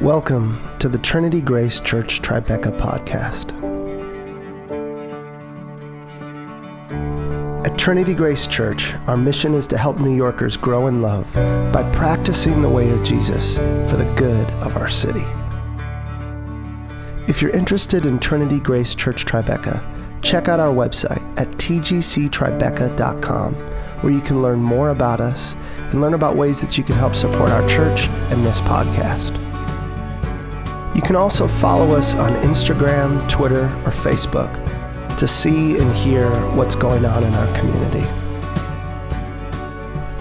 Welcome to the Trinity Grace Church Tribeca podcast. At Trinity Grace Church, our mission is to help New Yorkers grow in love by practicing the way of Jesus for the good of our city. If you're interested in Trinity Grace Church Tribeca, check out our website at tgctribeca.com where you can learn more about us and learn about ways that you can help support our church and this podcast. You can also follow us on Instagram, Twitter, or Facebook to see and hear what's going on in our community.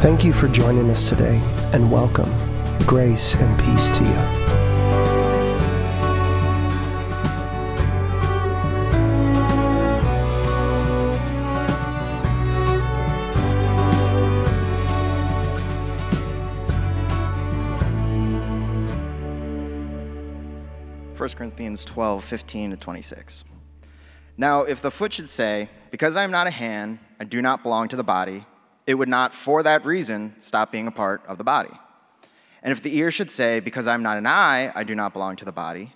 Thank you for joining us today and welcome. Grace and peace to you. 1 Corinthians 12, 15 to 26. Now, if the foot should say, Because I am not a hand, I do not belong to the body, it would not, for that reason, stop being a part of the body. And if the ear should say, Because I am not an eye, I do not belong to the body,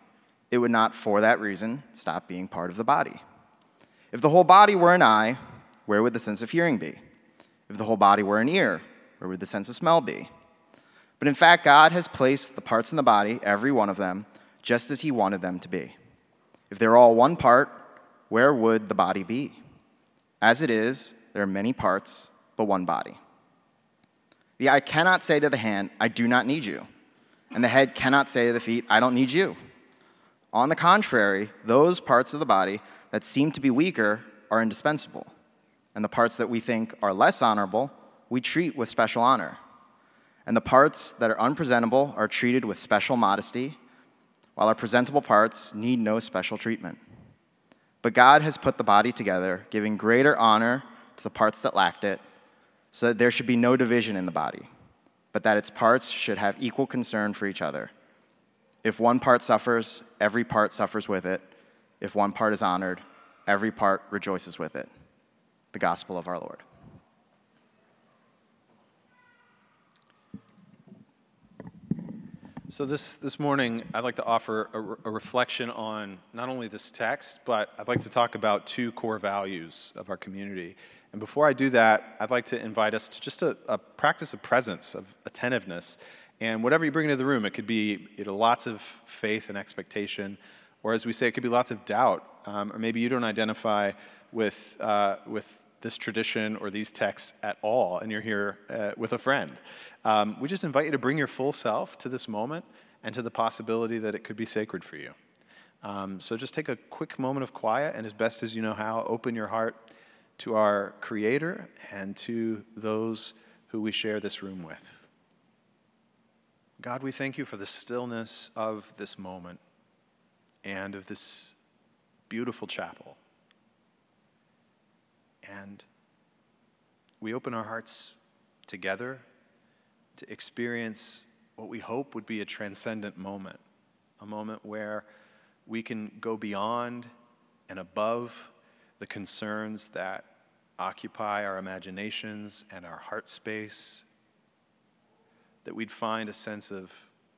it would not, for that reason, stop being part of the body. If the whole body were an eye, where would the sense of hearing be? If the whole body were an ear, where would the sense of smell be? But in fact, God has placed the parts in the body, every one of them, just as he wanted them to be. If they're all one part, where would the body be? As it is, there are many parts, but one body. The eye cannot say to the hand, I do not need you. And the head cannot say to the feet, I don't need you. On the contrary, those parts of the body that seem to be weaker are indispensable. And the parts that we think are less honorable, we treat with special honor. And the parts that are unpresentable are treated with special modesty while our presentable parts need no special treatment. But God has put the body together, giving greater honor to the parts that lacked it, so that there should be no division in the body, but that its parts should have equal concern for each other. If one part suffers, every part suffers with it. If one part is honored, every part rejoices with it. The gospel of our Lord. So, this, this morning, I'd like to offer a, a, reflection on not only this text, but I'd like to talk about two core values of our community. And before I do that, I'd like to invite us to just a, a practice of presence, of attentiveness. And whatever you bring into the room, it could be you know, lots of faith and expectation, or as we say, it could be lots of doubt. Um, or maybe you don't identify with, uh, with this tradition or these texts at all, and you're here uh, with a friend. Um, we just invite you to bring your full self to this moment and to the possibility that it could be sacred for you. Um, so just take a quick moment of quiet and, as best as you know how, open your heart to our Creator and to those who we share this room with. God, we thank you for the stillness of this moment and of this beautiful chapel. And we open our hearts together to experience what we hope would be a transcendent moment, a moment where we can go beyond and above the concerns that occupy our imaginations and our heart space, that we'd find a sense of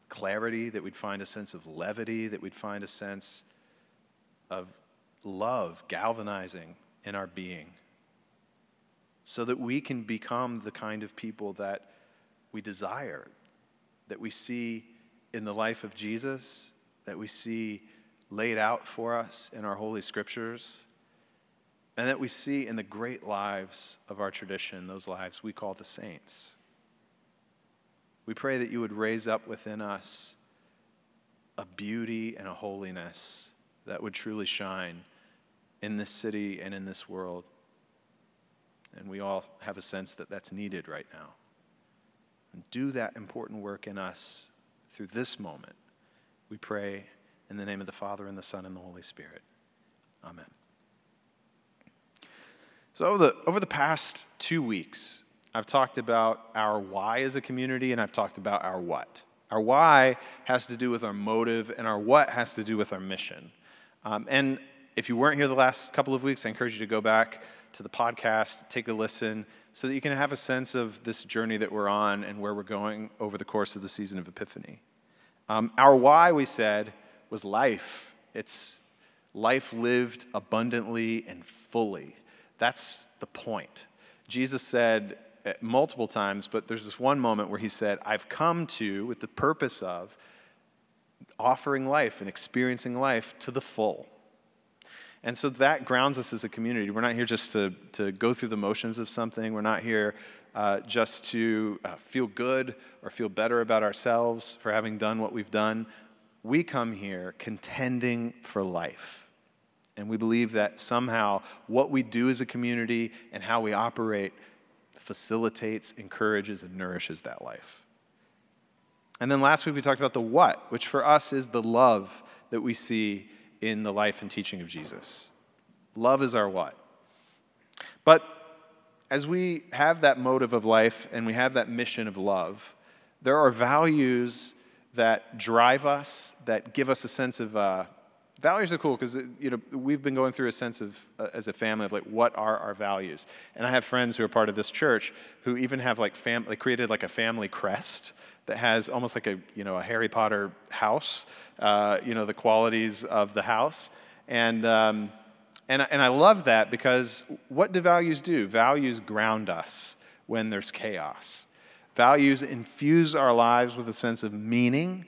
clarity, that we'd find a sense of levity, that we'd find a sense of love galvanizing in our being, so that we can become the kind of people that we desire, that we see in the life of Jesus, that we see laid out for us in our Holy Scriptures, and that we see in the great lives of our tradition, those lives we call the saints. We pray that you would raise up within us a beauty and a holiness that would truly shine in this city and in this world. And we all have a sense that that's needed right now and do that important work in us through this moment. We pray in the name of the Father, and the Son, and the Holy Spirit. Amen. So, over the, over the past two weeks, I've talked about our why as a community, and I've talked about our what. Our why has to do with our motive, and our what has to do with our mission. Um, and if you weren't here the last couple of weeks, I encourage you to go back to the podcast, take a listen, so that you can have a sense of this journey that we're on and where we're going over the course of the season of Epiphany. Um, our why, we said, was life. It's life lived abundantly and fully. That's the point. Jesus said uh, multiple times, but there's this one moment where he said, I've come to, with the purpose of offering life and experiencing life to the full. And so that grounds us as a community. We're not here just to, to go through the motions of something. We're not here uh, just to uh, feel good or feel better about ourselves for having done what we've done. We come here contending for life. And we believe that somehow what we do as a community and how we operate facilitates, encourages, and nourishes that life. And then last week we talked about the what, which for us is the love that we see in the life and teaching of Jesus. Love is our what. But as we have that motive of life and we have that mission of love, there are values that drive us, that give us a sense of. Uh, values are cool because you know we've been going through a sense of uh, as a family of like what are our values and i have friends who are part of this church who even have like fam- they created like a family crest that has almost like a you know a harry potter house uh, you know, the qualities of the house. And, um, and, and I love that because what do values do? Values ground us when there's chaos. Values infuse our lives with a sense of meaning.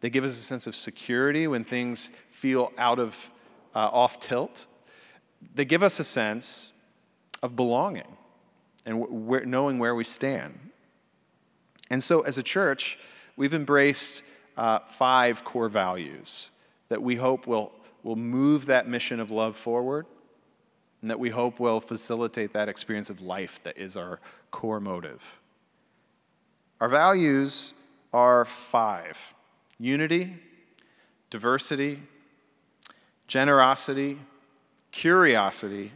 They give us a sense of security when things feel out of uh, off tilt. They give us a sense of belonging and wh- knowing where we stand. And so, as a church, we've embraced uh, five core values that we hope will, will move that mission of love forward and that we hope will facilitate that experience of life that is our core motive. Our values are five unity, diversity, generosity, curiosity,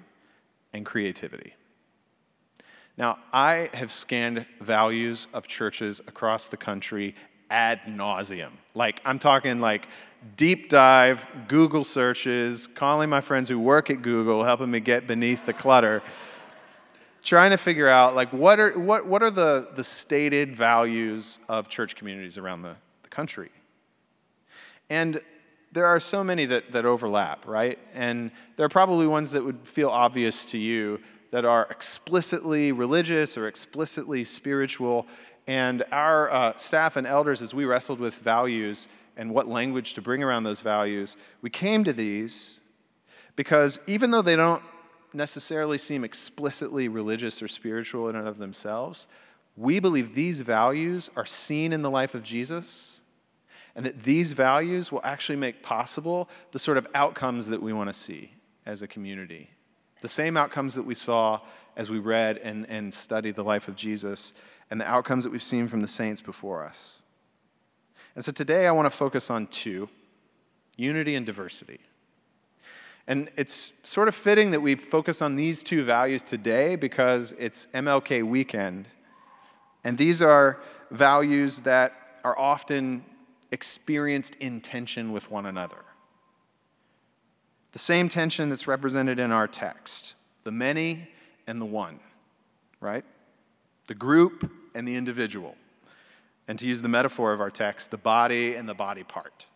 and creativity. Now, I have scanned values of churches across the country ad nauseum. Like, I'm talking like deep dive, Google searches, calling my friends who work at Google, helping me get beneath the clutter, trying to figure out like what are, what, what are the, the stated values of church communities around the, the country. And there are so many that, that overlap, right? And there are probably ones that would feel obvious to you that are explicitly religious or explicitly spiritual, and our uh, staff and elders, as we wrestled with values and what language to bring around those values, we came to these because even though they don't necessarily seem explicitly religious or spiritual in and of themselves, we believe these values are seen in the life of Jesus and that these values will actually make possible the sort of outcomes that we want to see as a community. The same outcomes that we saw as we read and, and studied the life of Jesus and the outcomes that we've seen from the saints before us. And so today I want to focus on two unity and diversity. And it's sort of fitting that we focus on these two values today because it's MLK weekend. And these are values that are often experienced in tension with one another. The same tension that's represented in our text the many and the one, right? The group and the individual. And to use the metaphor of our text, the body and the body part.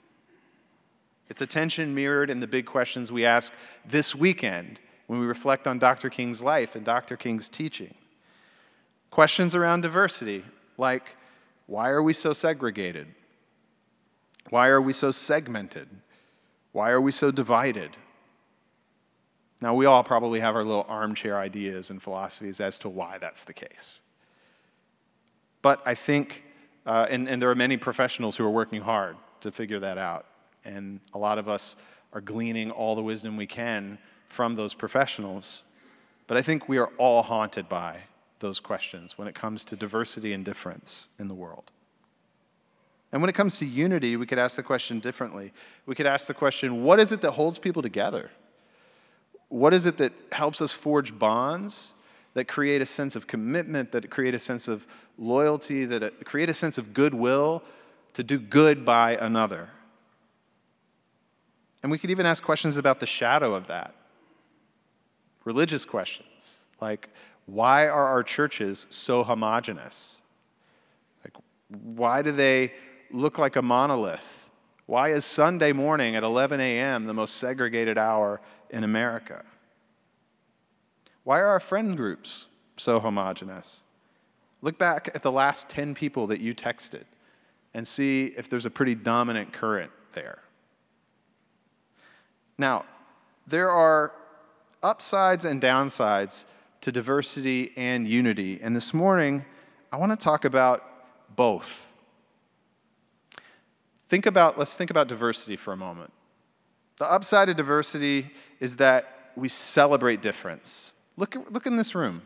It's a tension mirrored in the big questions we ask this weekend when we reflect on Dr. King's life and Dr. King's teaching. Questions around diversity, like why are we so segregated? Why are we so segmented? Why are we so divided? Now, we all probably have our little armchair ideas and philosophies as to why that's the case. But I think, uh, and, and there are many professionals who are working hard to figure that out. And a lot of us are gleaning all the wisdom we can from those professionals. But I think we are all haunted by those questions when it comes to diversity and difference in the world. And when it comes to unity, we could ask the question differently. We could ask the question what is it that holds people together? What is it that helps us forge bonds that create a sense of commitment, that create a sense of loyalty, that create a sense of goodwill to do good by another. And we could even ask questions about the shadow of that. Religious questions, like why are our churches so homogenous? Like, why do they look like a monolith? Why is Sunday morning at 11 a.m. the most segregated hour in America? Why are our friend groups so homogenous? Look back at the last 10 people that you texted and see if there's a pretty dominant current there. Now, there are upsides and downsides to diversity and unity, and this morning I want to talk about both. Think about, let's think about diversity for a moment. The upside of diversity is that we celebrate difference. Look, look in this room.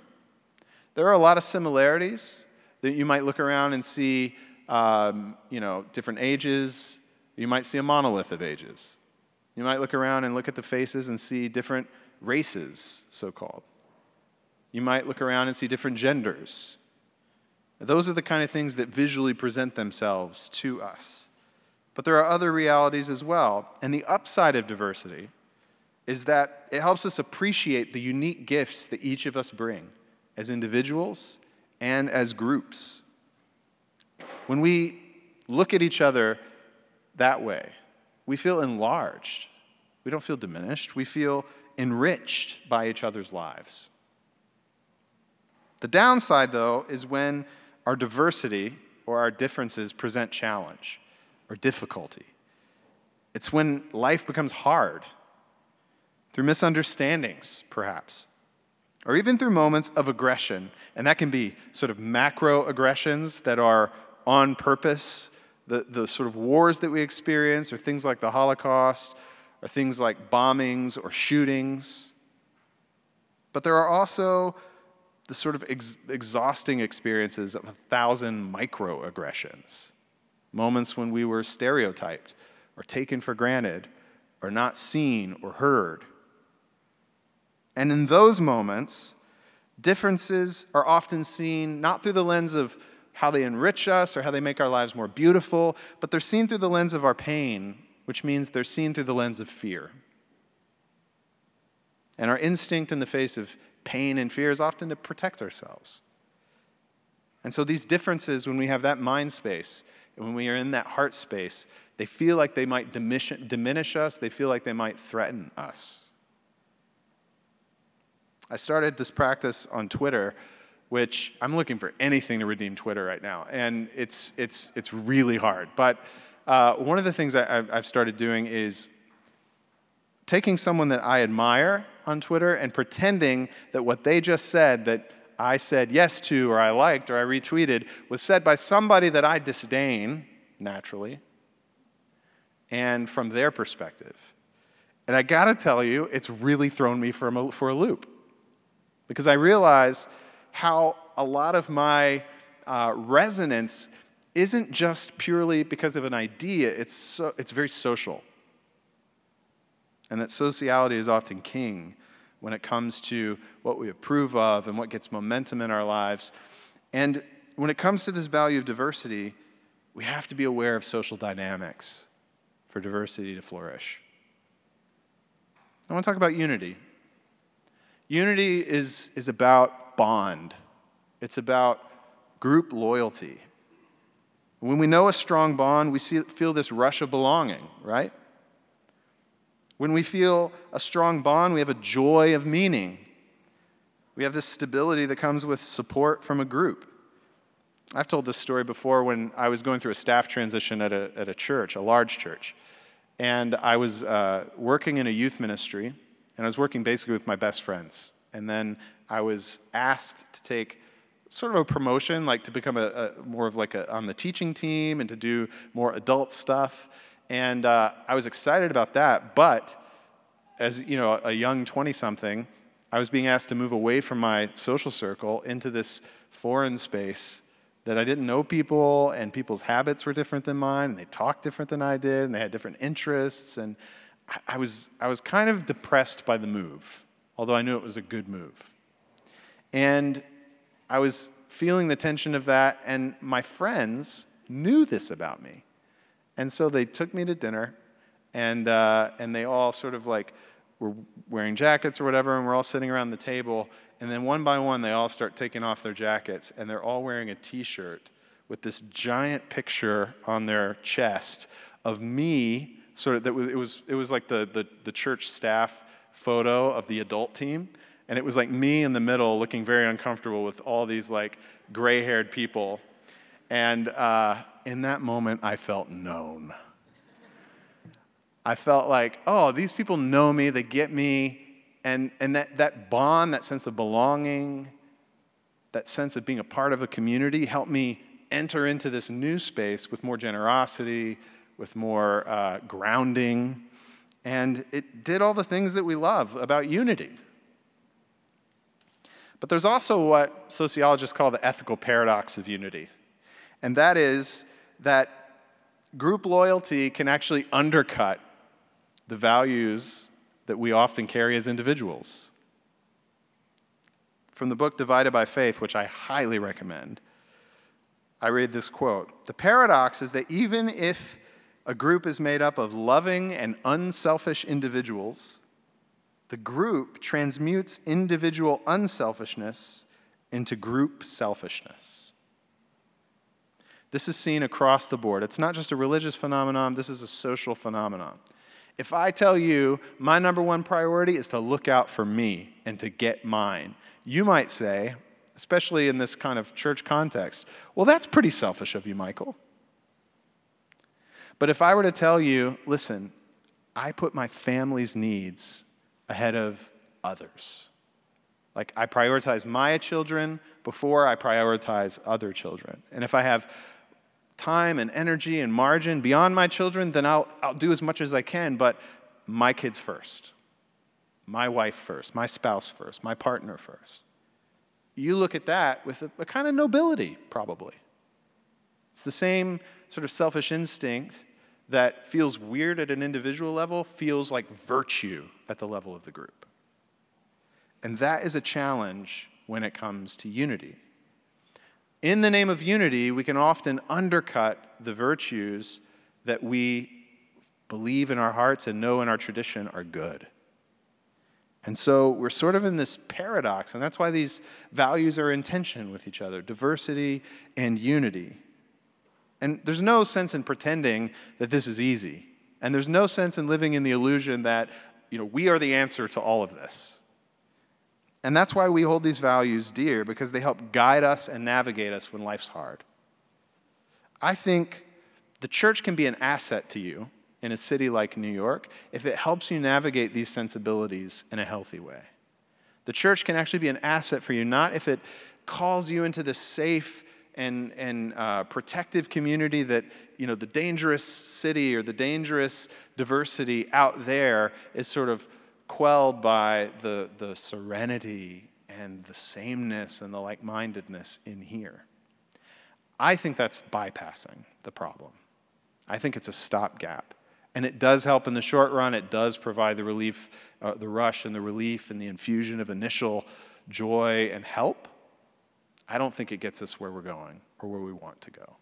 There are a lot of similarities that you might look around and see, um, you know, different ages. You might see a monolith of ages. You might look around and look at the faces and see different races, so called. You might look around and see different genders. Those are the kind of things that visually present themselves to us. But there are other realities as well. And the upside of diversity is that it helps us appreciate the unique gifts that each of us bring as individuals and as groups. When we look at each other that way, we feel enlarged. We don't feel diminished. We feel enriched by each other's lives. The downside, though, is when our diversity or our differences present challenge or difficulty. It's when life becomes hard, through misunderstandings, perhaps or even through moments of aggression. And that can be sort of macro aggressions that are on purpose, the, the sort of wars that we experience, or things like the Holocaust, or things like bombings or shootings. But there are also the sort of ex- exhausting experiences of a thousand microaggressions, moments when we were stereotyped or taken for granted or not seen or heard. And in those moments, differences are often seen not through the lens of how they enrich us or how they make our lives more beautiful, but they're seen through the lens of our pain, which means they're seen through the lens of fear. And our instinct in the face of pain and fear is often to protect ourselves. And so these differences, when we have that mind space, and when we are in that heart space, they feel like they might diminish, diminish us, they feel like they might threaten us. I started this practice on Twitter, which I'm looking for anything to redeem Twitter right now, and it's, it's, it's really hard. But uh, one of the things I, I've started doing is taking someone that I admire on Twitter and pretending that what they just said that I said yes to, or I liked, or I retweeted, was said by somebody that I disdain, naturally, and from their perspective. And I gotta tell you, it's really thrown me for a, for a loop because I realize how a lot of my uh, resonance isn't just purely because of an idea, it's, so, it's very social. And that sociality is often king when it comes to what we approve of and what gets momentum in our lives. And when it comes to this value of diversity, we have to be aware of social dynamics for diversity to flourish. I want to talk about unity. Unity is, is about bond, it's about group loyalty. When we know a strong bond, we see, feel this rush of belonging, right? When we feel a strong bond, we have a joy of meaning. We have this stability that comes with support from a group. I've told this story before when I was going through a staff transition at a, at a church, a large church. And I was uh, working in a youth ministry and I was working basically with my best friends. And then I was asked to take sort of a promotion, like to become a, a more of like a, on the teaching team and to do more adult stuff. And uh, I was excited about that, but as you know, a young 20 something, I was being asked to move away from my social circle into this foreign space that I didn't know people, and people's habits were different than mine, and they talked different than I did, and they had different interests. And I was, I was kind of depressed by the move, although I knew it was a good move. And I was feeling the tension of that, and my friends knew this about me. And so they took me to dinner, and, uh, and they all sort of like were wearing jackets or whatever, and we're all sitting around the table. And then one by one, they all start taking off their jackets, and they're all wearing a t shirt with this giant picture on their chest of me, sort of, that was, it, was, it was like the, the, the church staff photo of the adult team. And it was like me in the middle looking very uncomfortable with all these like gray haired people. And uh, in that moment, I felt known. I felt like, oh, these people know me, they get me. And, and that, that bond, that sense of belonging, that sense of being a part of a community helped me enter into this new space with more generosity, with more uh, grounding. And it did all the things that we love about unity. But there's also what sociologists call the ethical paradox of unity. And that is that group loyalty can actually undercut the values that we often carry as individuals. From the book Divided by Faith, which I highly recommend, I read this quote The paradox is that even if a group is made up of loving and unselfish individuals, the group transmutes individual unselfishness into group selfishness. This is seen across the board. It's not just a religious phenomenon, this is a social phenomenon. If I tell you my number one priority is to look out for me and to get mine, you might say, especially in this kind of church context, well, that's pretty selfish of you, Michael. But if I were to tell you, listen, I put my family's needs ahead of others. Like, I prioritize my children before I prioritize other children. And if I have time and energy and margin beyond my children, then I'll, I'll do as much as I can, but my kids first, my wife first, my spouse first, my partner first. You look at that with a, a kind of nobility, probably. It's the same sort of selfish instinct that feels weird at an individual level feels like virtue at the level of the group. And that is a challenge when it comes to unity. In the name of unity, we can often undercut the virtues that we believe in our hearts and know in our tradition are good. And so we're sort of in this paradox, and that's why these values are in tension with each other diversity and unity. And there's no sense in pretending that this is easy. And there's no sense in living in the illusion that, you know, we are the answer to all of this. And that's why we hold these values dear, because they help guide us and navigate us when life's hard. I think the church can be an asset to you in a city like New York if it helps you navigate these sensibilities in a healthy way. The church can actually be an asset for you, not if it calls you into this safe and, and uh, protective community that, you know, the dangerous city or the dangerous diversity out there is sort of quelled by the, the serenity and the sameness and the like mindedness in here. I think that's bypassing the problem. I think it's a stopgap. And it does help in the short run. It does provide the relief, uh, the rush and the relief and the infusion of initial joy and help. I don't think it gets us where we're going or where we want to go.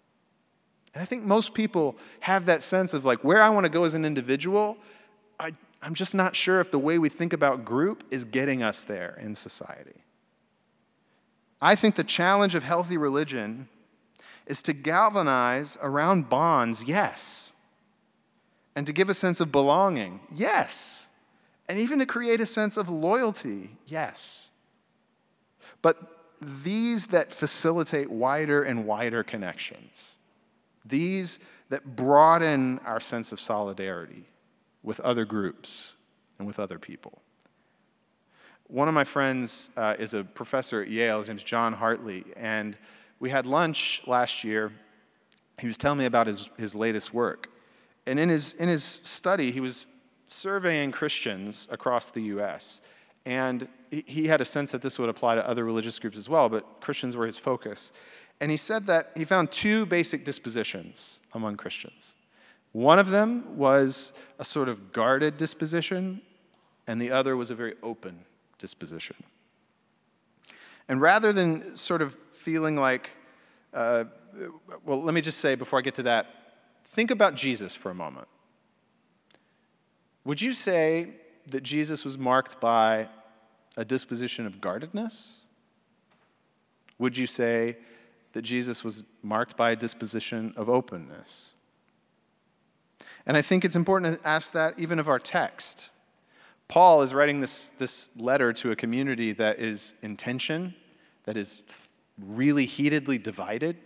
And I think most people have that sense of like where I want to go as an individual. I, I'm just not sure if the way we think about group is getting us there in society. I think the challenge of healthy religion is to galvanize around bonds, yes, and to give a sense of belonging, yes, and even to create a sense of loyalty, yes. But these that facilitate wider and wider connections, these that broaden our sense of solidarity with other groups and with other people. One of my friends uh, is a professor at Yale. His name's John Hartley. And we had lunch last year. He was telling me about his, his latest work. And in his, in his study, he was surveying Christians across the U.S. And he had a sense that this would apply to other religious groups as well, but Christians were his focus. And he said that he found two basic dispositions among Christians. One of them was a sort of guarded disposition, and the other was a very open disposition. And rather than sort of feeling like, uh, well, let me just say before I get to that, think about Jesus for a moment. Would you say that Jesus was marked by a disposition of guardedness? Would you say that Jesus was marked by a disposition of openness. And I think it's important to ask that even of our text. Paul is writing this, this letter to a community that is in tension, that is really heatedly divided.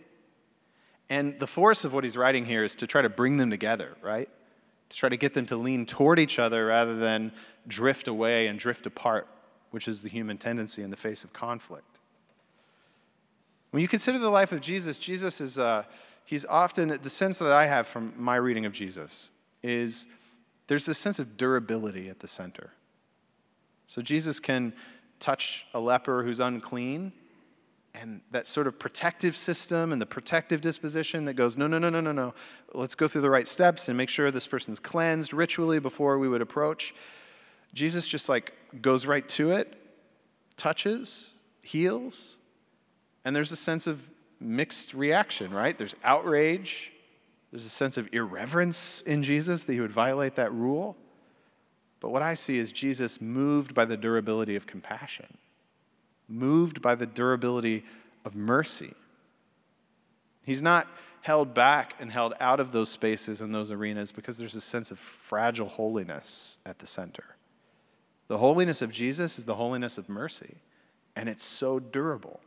And the force of what he's writing here is to try to bring them together, right? To try to get them to lean toward each other rather than drift away and drift apart, which is the human tendency in the face of conflict. When you consider the life of Jesus, Jesus is, uh, he's often, the sense that I have from my reading of Jesus is there's this sense of durability at the center. So Jesus can touch a leper who's unclean, and that sort of protective system and the protective disposition that goes, no, no, no, no, no, no. Let's go through the right steps and make sure this person's cleansed ritually before we would approach. Jesus just like goes right to it, touches, heals, and there's a sense of mixed reaction, right? There's outrage, there's a sense of irreverence in Jesus that he would violate that rule. But what I see is Jesus moved by the durability of compassion, moved by the durability of mercy. He's not held back and held out of those spaces and those arenas because there's a sense of fragile holiness at the center. The holiness of Jesus is the holiness of mercy, and it's so durable.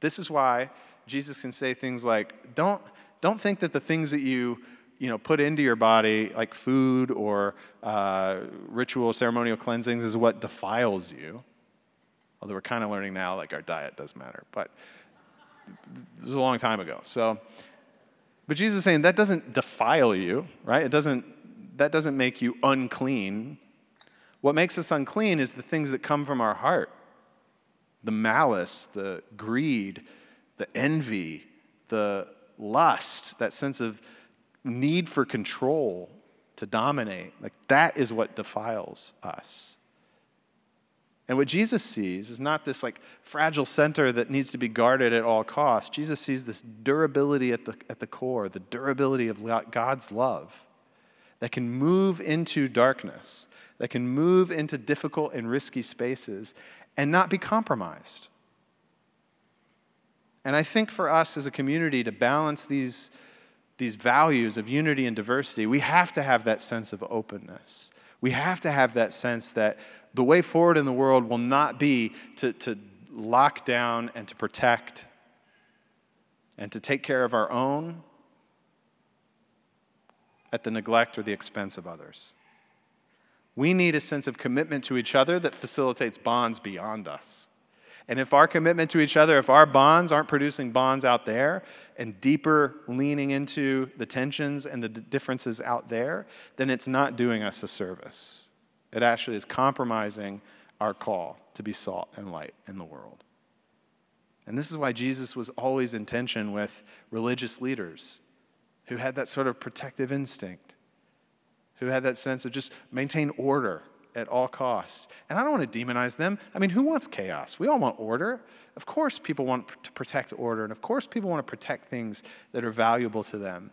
This is why Jesus can say things like, don't, don't think that the things that you, you know, put into your body, like food or uh, ritual, ceremonial cleansings, is what defiles you. Although we're kind of learning now, like our diet does matter. But this was a long time ago. So, but Jesus is saying that doesn't defile you, right? It doesn't, that doesn't make you unclean. What makes us unclean is the things that come from our heart the malice, the greed, the envy, the lust, that sense of need for control to dominate. Like that is what defiles us. And what Jesus sees is not this like fragile center that needs to be guarded at all costs. Jesus sees this durability at the, at the core, the durability of God's love that can move into darkness, that can move into difficult and risky spaces and not be compromised. And I think for us as a community to balance these, these values of unity and diversity, we have to have that sense of openness. We have to have that sense that the way forward in the world will not be to, to lock down and to protect and to take care of our own at the neglect or the expense of others. We need a sense of commitment to each other that facilitates bonds beyond us. And if our commitment to each other, if our bonds aren't producing bonds out there and deeper leaning into the tensions and the differences out there, then it's not doing us a service. It actually is compromising our call to be salt and light in the world. And this is why Jesus was always in tension with religious leaders who had that sort of protective instinct who had that sense of just maintain order at all costs. And I don't want to demonize them. I mean, who wants chaos? We all want order. Of course, people want to protect order, and of course, people want to protect things that are valuable to them.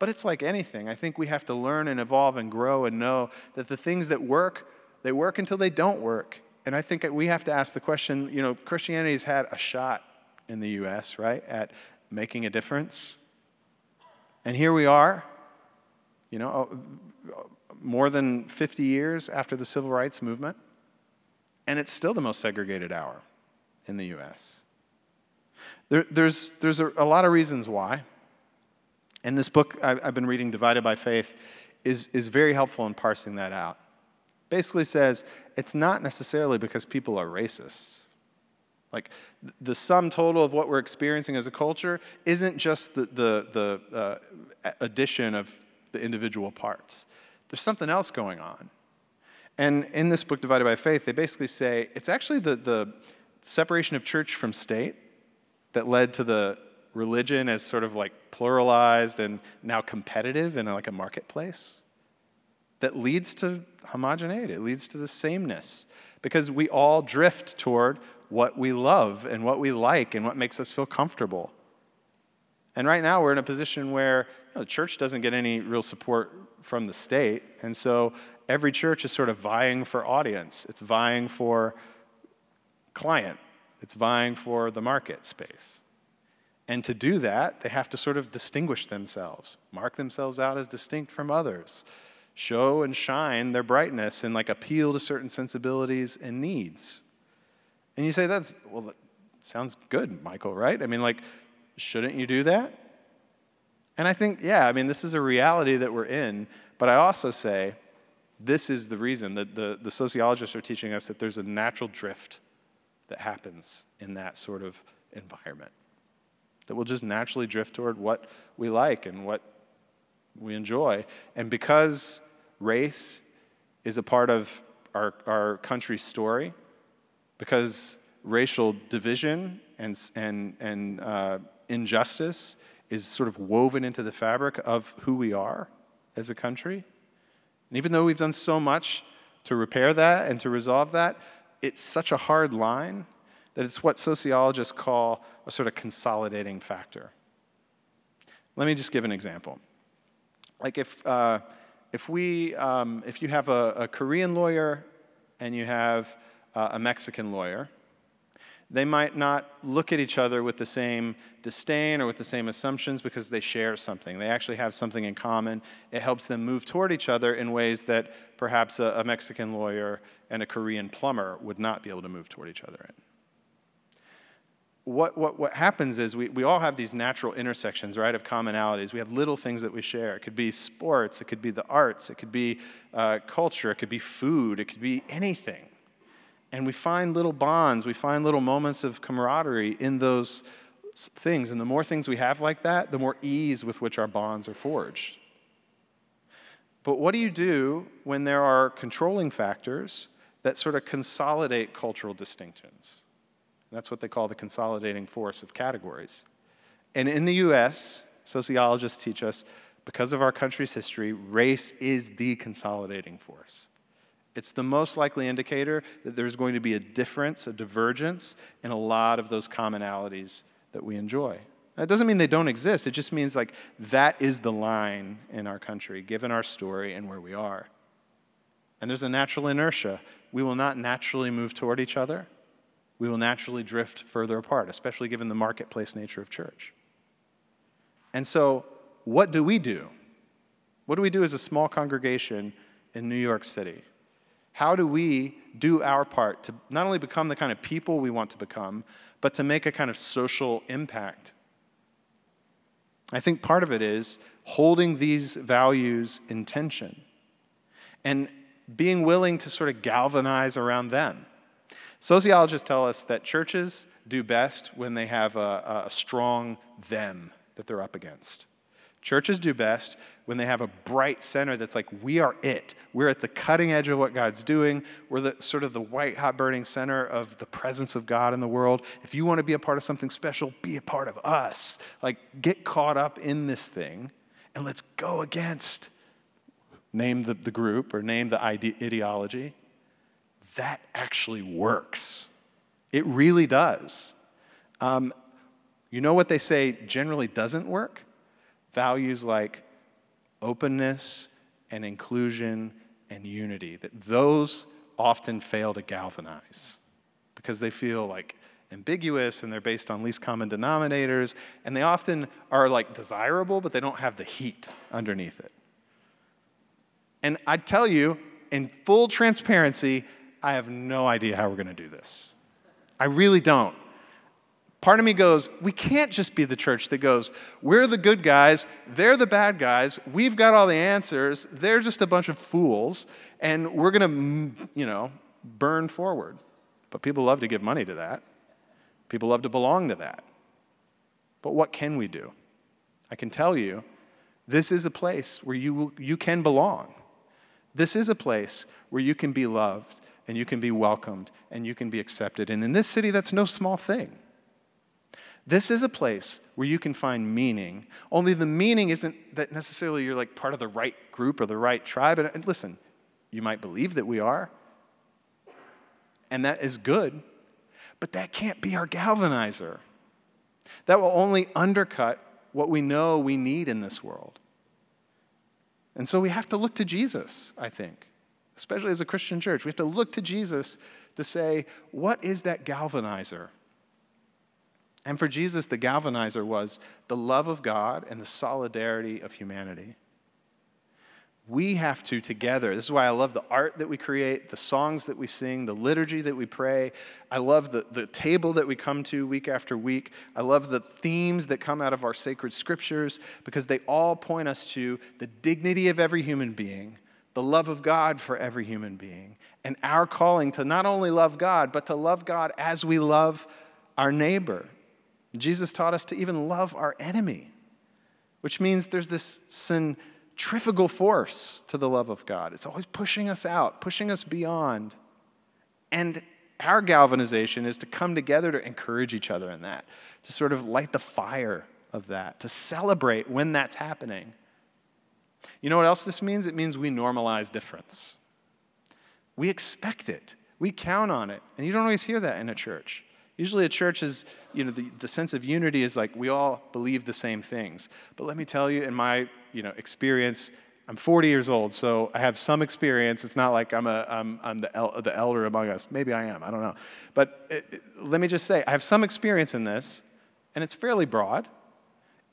But it's like anything. I think we have to learn and evolve and grow and know that the things that work, they work until they don't work. And I think we have to ask the question you know, Christianity has had a shot in the US, right, at making a difference. And here we are, you know, uh, more than 50 years after the civil rights movement, and it's still the most segregated hour in the US. There, there's there's a, a, lot of reasons why. And this book I've, been reading, Divided by Faith, is, is very helpful in parsing that out. Basically says it's not necessarily because people are racists. Like the sum total of what we're experiencing as a culture isn't just the, the, the uh, addition of the individual parts. There's something else going on. And in this book, Divided by Faith, they basically say it's actually the, the separation of church from state that led to the religion as sort of like pluralized and now competitive in like a marketplace that leads to homogeneity, it leads to the sameness because we all drift toward what we love and what we like and what makes us feel comfortable. And right now, we're in a position where you know, the church doesn't get any real support from the state. And so every church is sort of vying for audience, it's vying for client, it's vying for the market space. And to do that, they have to sort of distinguish themselves, mark themselves out as distinct from others, show and shine their brightness, and like appeal to certain sensibilities and needs. And you say, that's, well, that sounds good, Michael, right? I mean, like, shouldn't you do that? And I think, yeah, I mean, this is a reality that we're in, but I also say, this is the reason that the, the sociologists are teaching us that there's a natural drift that happens in that sort of environment. That we'll just naturally drift toward what we like and what we enjoy. And because race is a part of our, our country's story, because racial division and, and, and uh, injustice is sort of woven into the fabric of who we are as a country. And even though we've done so much to repair that and to resolve that, it's such a hard line that it's what sociologists call a sort of consolidating factor. Let me just give an example. Like if, uh, if, we, um, if you have a, a, Korean lawyer and you have uh, a Mexican lawyer, they might not look at each other with the same disdain or with the same assumptions because they share something. They actually have something in common. It helps them move toward each other in ways that perhaps a, a Mexican lawyer and a Korean plumber would not be able to move toward each other in what, what, what happens is we, we all have these natural intersections, right, of commonalities. We have little things that we share. It could be sports, it could be the arts, it could be uh, culture, it could be food, it could be anything. And we find little bonds, we find little moments of camaraderie in those things. And the more things we have like that, the more ease with which our bonds are forged. But what do you do when there are controlling factors that sort of consolidate cultural distinctions? That's what they call the consolidating force of categories. And in the US, sociologists teach us because of our country's history, race is the consolidating force. It's the most likely indicator that there's going to be a difference, a divergence in a lot of those commonalities that we enjoy. That doesn't mean they don't exist, it just means like that is the line in our country, given our story and where we are. And there's a natural inertia. We will not naturally move toward each other we will naturally drift further apart, especially given the marketplace nature of church. And so, what do we do? What do we do as a small congregation in New York City? How do we do our part to not only become the kind of people we want to become, but to make a kind of social impact? I think part of it is holding these values in tension and being willing to sort of galvanize around them. Sociologists tell us that churches do best when they have a, a strong them that they're up against. Churches do best when they have a bright center that's like, we are it. We're at the cutting edge of what God's doing. We're the sort of the white, hot burning center of the presence of God in the world. If you want to be a part of something special, be a part of us. Like, get caught up in this thing and let's go against, name the, the group or name the ide- ideology that actually works. It really does. Um, you know what they say generally doesn't work? Values like openness and inclusion and unity, that those often fail to galvanize because they feel like ambiguous and they're based on least common denominators and they often are like desirable but they don't have the heat underneath it. And I tell you, in full transparency, I have no idea how we're going to do this. I really don't. Part of me goes, we can't just be the church that goes, we're the good guys, they're the bad guys, we've got all the answers, they're just a bunch of fools, and we're going to, mm, you know, burn forward. But people love to give money to that. People love to belong to that. But what can we do? I can tell you, this is a place where you, you can belong. This is a place where you can be loved and you can be welcomed and you can be accepted. And in this city, that's no small thing. This is a place where you can find meaning. Only the meaning isn't that necessarily you're like part of the right group or the right tribe. And, listen, you might believe that we are, and that is good, but that can't be our galvanizer. That will only undercut what we know we need in this world. And so we have to look to Jesus, I think especially as a Christian church. We have to look to Jesus to say, what is that galvanizer? And for Jesus, the galvanizer was the love of God and the solidarity of humanity. We have to together. This is why I love the art that we create, the songs that we sing, the liturgy that we pray. I love the, the table that we come to week after week. I love the themes that come out of our sacred scriptures because they all point us to the dignity of every human being, the love of God for every human being, and our calling to not only love God, but to love God as we love our neighbor. Jesus taught us to even love our enemy, which means there's this centrifugal force to the love of God. It's always pushing us out, pushing us beyond. And our galvanization is to come together to encourage each other in that, to sort of light the fire of that, to celebrate when that's happening. You know what else this means? It means we normalize difference. We expect it, we count on it. And you don't always hear that in a church. Usually, a church is, you know, the, the sense of unity is like we all believe the same things. But let me tell you, in my, you know, experience, I'm 40 years old, so I have some experience. It's not like I'm, a, I'm, I'm the, el- the elder among us. Maybe I am, I don't know. But it, it, let me just say, I have some experience in this, and it's fairly broad.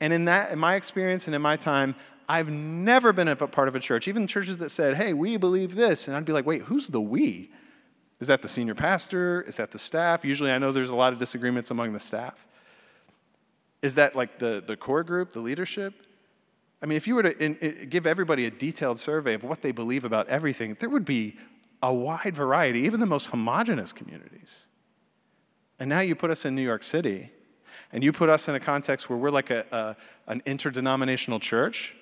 And in that, in my experience and in my time, I've never been a part of a church, even churches that said, hey, we believe this. And I'd be like, wait, who's the we? Is that the senior pastor? Is that the staff? Usually I know there's a lot of disagreements among the staff. Is that like the, the core group, the leadership? I mean, if you were to in, in, give everybody a detailed survey of what they believe about everything, there would be a wide variety, even the most homogenous communities. And now you put us in New York City, and you put us in a context where we're like a, a an interdenominational church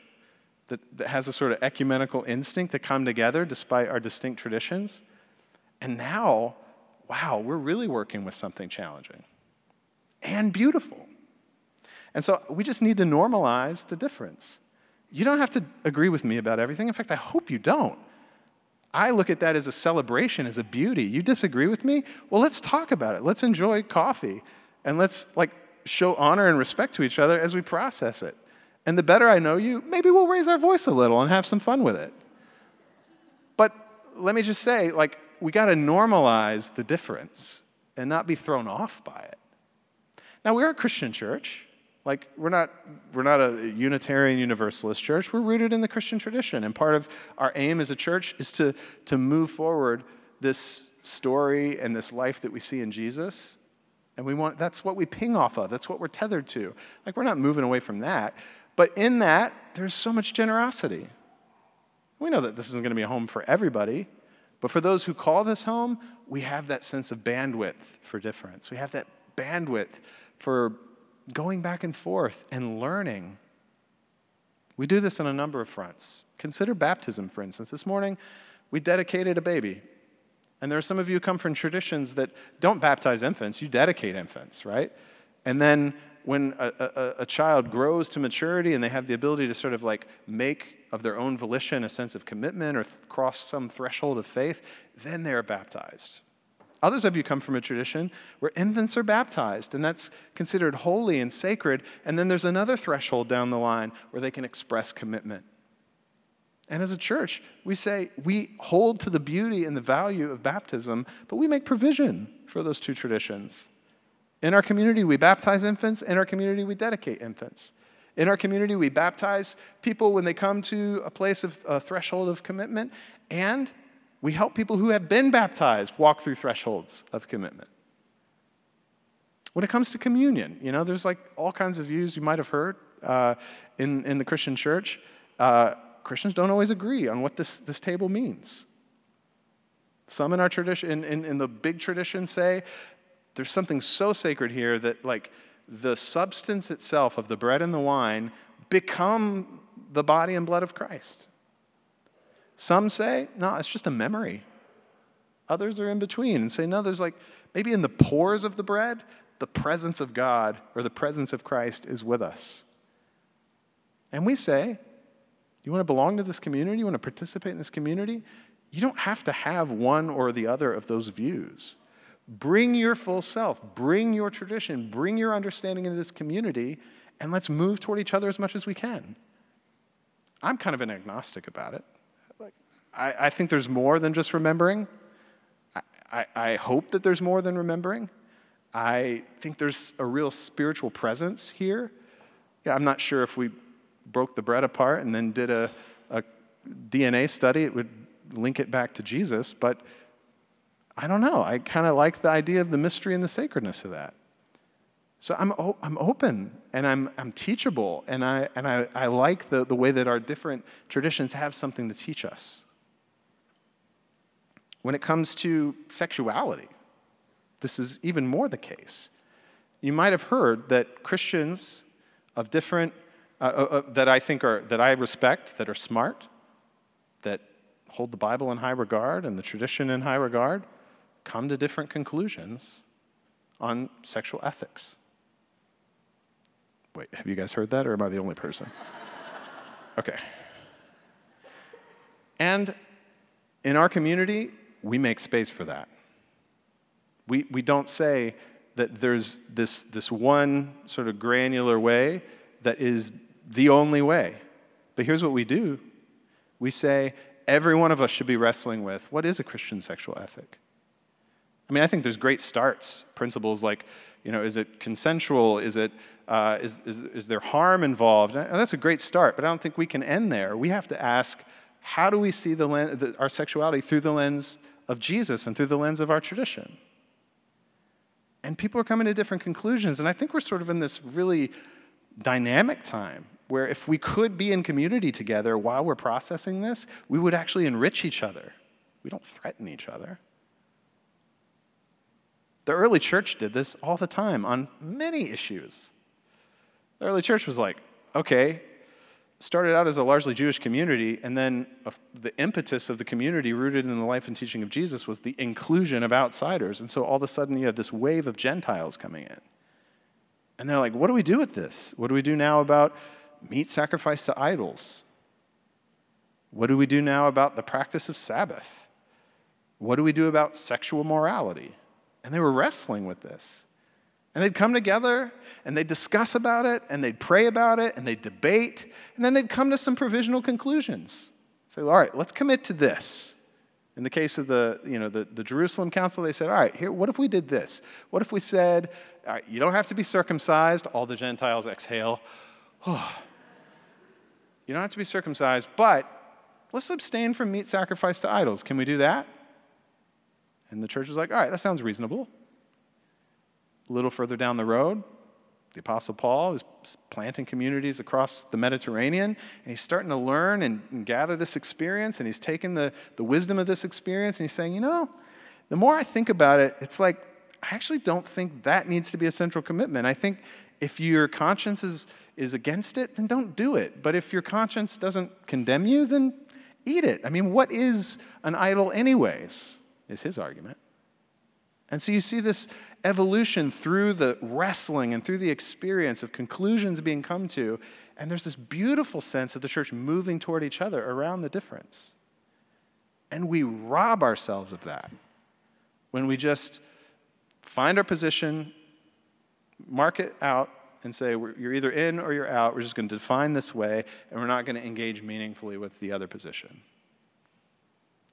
that, that has a sort of ecumenical instinct to come together despite our distinct traditions. And now, wow, we're really working with something challenging and beautiful. And so we just need to normalize the difference. You don't have to agree with me about everything. In fact, I hope you don't. I look at that as a celebration, as a beauty. You disagree with me? Well, let's talk about it. Let's enjoy coffee and let's like show honor and respect to each other as we process it. And the better I know you, maybe we'll raise our voice a little and have some fun with it. But let me just say, like, we got to normalize the difference and not be thrown off by it. Now, we're a Christian church. Like, we're not, we're not a Unitarian Universalist church. We're rooted in the Christian tradition. And part of our aim as a church is to, to move forward this story and this life that we see in Jesus. And we want, that's what we ping off of. That's what we're tethered to. Like, we're not moving away from that. But in that, there's so much generosity. We know that this isn't going to be a home for everybody, but for those who call this home, we have that sense of bandwidth for difference. We have that bandwidth for going back and forth and learning. We do this on a number of fronts. Consider baptism, for instance. This morning, we dedicated a baby. And there are some of you who come from traditions that don't baptize infants, you dedicate infants, right? And then when a, a, a, child grows to maturity and they have the ability to sort of like make of their own volition a sense of commitment or th- cross some threshold of faith, then they are baptized. Others of you come from a tradition where infants are baptized, and that's considered holy and sacred. And then there's another threshold down the line where they can express commitment. And as a church, we say we hold to the beauty and the value of baptism, but we make provision for those two traditions. In our community, we baptize infants. In our community, we dedicate infants. In our community, we baptize people when they come to a place of a threshold of commitment, and we help people who have been baptized walk through thresholds of commitment. When it comes to communion, you know, there's like all kinds of views you might have heard uh, in, in the Christian church. Uh, Christians don't always agree on what this, this table means. Some in our tradition, in, in, in the big tradition, say there's something so sacred here that, like, the substance itself of the bread and the wine become the body and blood of Christ. Some say, no, it's just a memory. Others are in between and say, no, there's like maybe in the pores of the bread, the presence of God or the presence of Christ is with us. And we say, you want to belong to this community? You want to participate in this community? You don't have to have one or the other of those views. Bring your full self, bring your tradition, bring your understanding into this community, and let's move toward each other as much as we can. I'm kind of an agnostic about it. I, I think there's more than just remembering. I, I, I hope that there's more than remembering. I think there's a real spiritual presence here. Yeah, I'm not sure if we broke the bread apart and then did a, a DNA study, it would link it back to Jesus, but I don't know. I kind of like the idea of the mystery and the sacredness of that. So I'm, o- I'm open and I'm, I'm teachable, and, I, and I, I like the, the way that our different traditions have something to teach us. When it comes to sexuality, this is even more the case. You might have heard that Christians of different, uh, uh, uh that I think are, that I respect, that are smart, that hold the Bible in high regard and the tradition in high regard, come to different conclusions on sexual ethics. Wait, have you guys heard that, or am I the only person? Okay. And in our community, we make space for that. We, we don't say that there's this, this one sort of granular way that is the only way. But here's what we do we say every one of us should be wrestling with what is a Christian sexual ethic? I mean, I think there's great starts, principles like, you know, is it consensual? Is, it, uh, is, is, is there harm involved? And that's a great start, but I don't think we can end there. We have to ask, how do we see the, the, our sexuality through the lens of Jesus and through the lens of our tradition? And people are coming to different conclusions. And I think we're sort of in this really dynamic time where if we could be in community together while we're processing this, we would actually enrich each other. We don't threaten each other. The early church did this all the time on many issues. The early church was like, okay, started out as a largely Jewish community, and then the impetus of the community, rooted in the life and teaching of Jesus, was the inclusion of outsiders. And so all of a sudden, you have this wave of Gentiles coming in. And they're like, what do we do with this? What do we do now about meat sacrifice to idols? What do we do now about the practice of Sabbath? What do we do about sexual morality? And they were wrestling with this. And they'd come together and they'd discuss about it and they'd pray about it and they'd debate and then they'd come to some provisional conclusions. Say, all right, let's commit to this. In the case of the, you know, the, the Jerusalem Council, they said, all right, here, what if we did this? What if we said, you don't have to be circumcised? All the Gentiles exhale. you don't have to be circumcised, but let's abstain from meat sacrificed to idols. Can we do that? And the church was like, all right, that sounds reasonable. A little further down the road, the Apostle Paul is planting communities across the Mediterranean, and he's starting to learn and, and, gather this experience, and he's taking the, the wisdom of this experience, and he's saying, you know, the more I think about it, it's like, I actually don't think that needs to be a central commitment. I think if your conscience is, is against it, then don't do it. But if your conscience doesn't condemn you, then eat it. I mean, what is an idol, anyways? Is his argument. And so you see this evolution through the wrestling and through the experience of conclusions being come to, and there's this beautiful sense of the church moving toward each other around the difference. And we rob ourselves of that when we just find our position, mark it out, and say, you're either in or you're out. We're just going to define this way, and we're not going to engage meaningfully with the other position.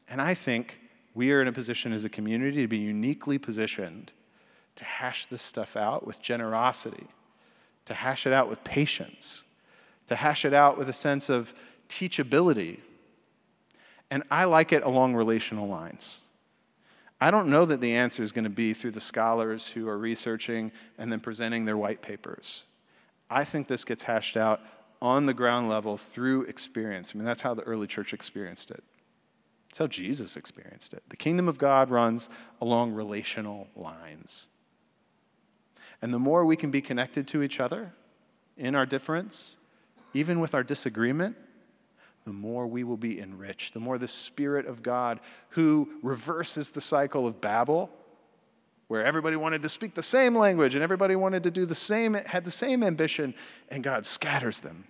And I think we are in a position as a community to be uniquely positioned to hash this stuff out with generosity, to hash it out with patience, to hash it out with a sense of teachability. And I like it along relational lines. I don't know that the answer is going to be through the scholars who are researching and then presenting their white papers. I think this gets hashed out on the ground level through experience. I mean, that's how the early church experienced it. That's how Jesus experienced it. The kingdom of God runs along relational lines. And the more we can be connected to each other in our difference, even with our disagreement, the more we will be enriched. The more the Spirit of God, who reverses the cycle of Babel, where everybody wanted to speak the same language and everybody wanted to do the same, had the same ambition, and God scatters them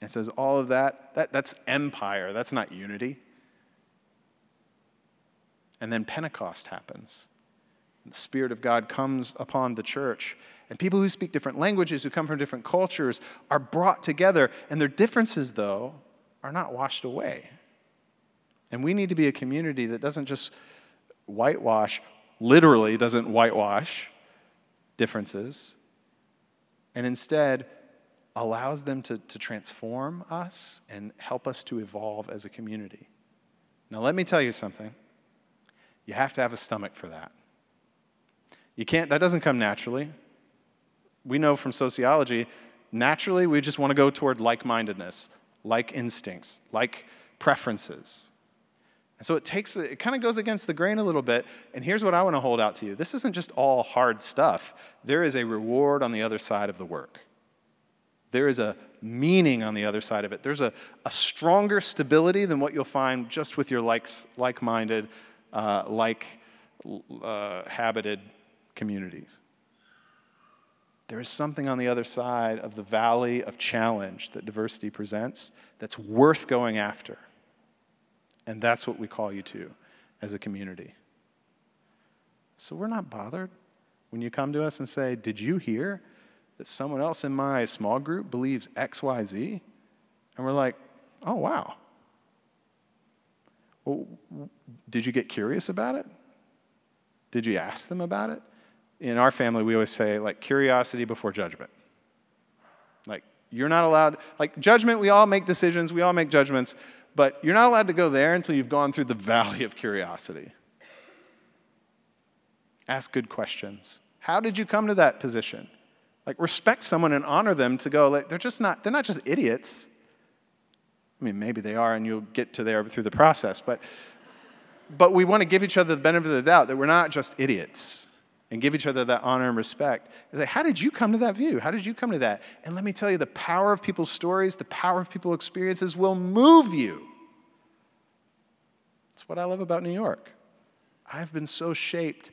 it says all of that, that that's empire, that's not unity. And then Pentecost happens. The Spirit of God comes upon the church. And people who speak different languages, who come from different cultures, are brought together. And their differences, though, are not washed away. And we need to be a community that doesn't just whitewash literally doesn't whitewash differences, and instead allows them to, to transform us and help us to evolve as a community. Now, let me tell you something. You have to have a stomach for that. You can't, that doesn't come naturally. We know from sociology, naturally, we just want to go toward like mindedness, like instincts, like preferences. And so it takes, it kind of goes against the grain a little bit. And here's what I want to hold out to you this isn't just all hard stuff, there is a reward on the other side of the work. There is a meaning on the other side of it. There's a, a stronger stability than what you'll find just with your likes, like-minded, uh, like uh, habited communities. There is something on the other side of the valley of challenge that diversity presents that's worth going after. And that's what we call you to as a community. So we're not bothered when you come to us and say, Did you hear that someone else in my small group believes XYZ? And we're like, Oh, wow. Well, did you get curious about it? Did you ask them about it? In our family, we always say, like, curiosity before judgment. Like, you're not allowed, like, judgment, we all make decisions, we all make judgments, but you're not allowed to go there until you've gone through the valley of curiosity. Ask good questions. How did you come to that position? Like respect someone and honor them to go, like, they're just not, they're not just idiots. I mean, maybe they are, and you'll get to there through the process, but but we want to give each other the benefit of the doubt that we're not just idiots and give each other that honor and respect. It's like, how did you come to that view? How did you come to that? And let me tell you, the power of people's stories, the power of people's experiences will move you. That's what I love about New York. I've been so shaped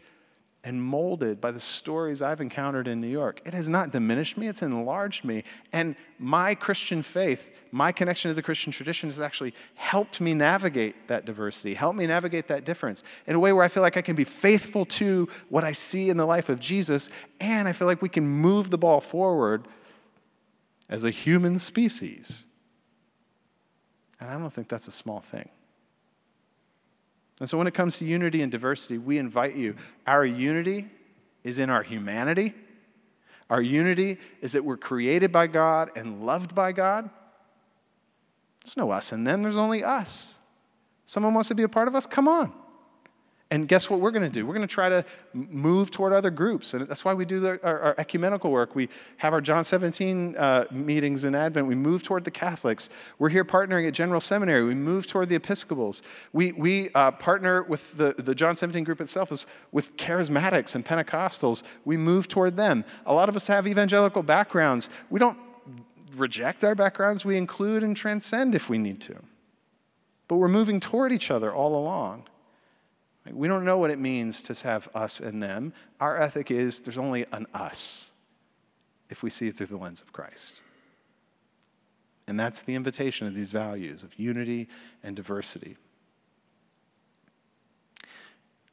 and molded by the stories I've encountered in New York. It has not diminished me, it's enlarged me. And my Christian faith, my connection to the Christian tradition has actually helped me navigate that diversity, helped me navigate that difference in a way where I feel like I can be faithful to what I see in the life of Jesus, and I feel like we can move the ball forward as a human species. And I don't think that's a small thing. And so when it comes to unity and diversity, we invite you. Our unity is in our humanity. Our unity is that we're created by God and loved by God. There's no us and them, there's only us. Someone wants to be a part of us? Come on. And guess what we're going to do? We're going to try to move toward other groups. And that's why we do the, our, our, ecumenical work. We have our John 17 uh, meetings in Advent. We move toward the Catholics. We're here partnering at General Seminary. We move toward the Episcopals. We, we uh, partner with the, the John 17 group itself is with charismatics and Pentecostals. We move toward them. A lot of us have evangelical backgrounds. We don't reject our backgrounds, we include and transcend if we need to. But we're moving toward each other all along. We don't know what it means to have us and them. Our ethic is there's only an us if we see it through the lens of Christ. And that's the invitation of these values of unity and diversity.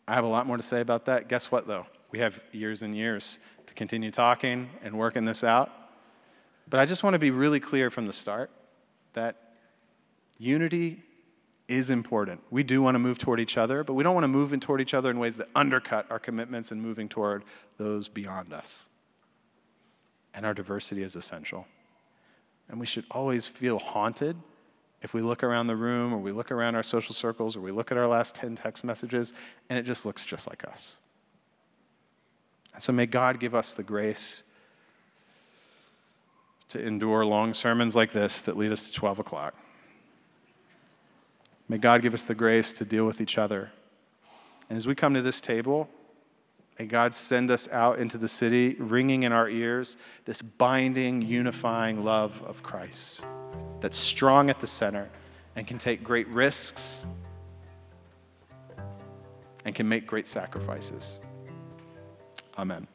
I have a lot more to say about that. Guess what, though? We have years and years to continue talking and working this out. But I just want to be really clear from the start that unity is important. We do want to move toward each other, but we don't want to move in toward each other in ways that undercut our commitments and moving toward those beyond us. And our diversity is essential. And we should always feel haunted if we look around the room or we look around our social circles or we look at our last 10 text messages and it just looks just like us. And so may God give us the grace to endure long sermons like this that lead us to 12 o'clock. May God give us the grace to deal with each other. And as we come to this table, may God send us out into the city, ringing in our ears this binding, unifying love of Christ that's strong at the center and can take great risks and can make great sacrifices. Amen.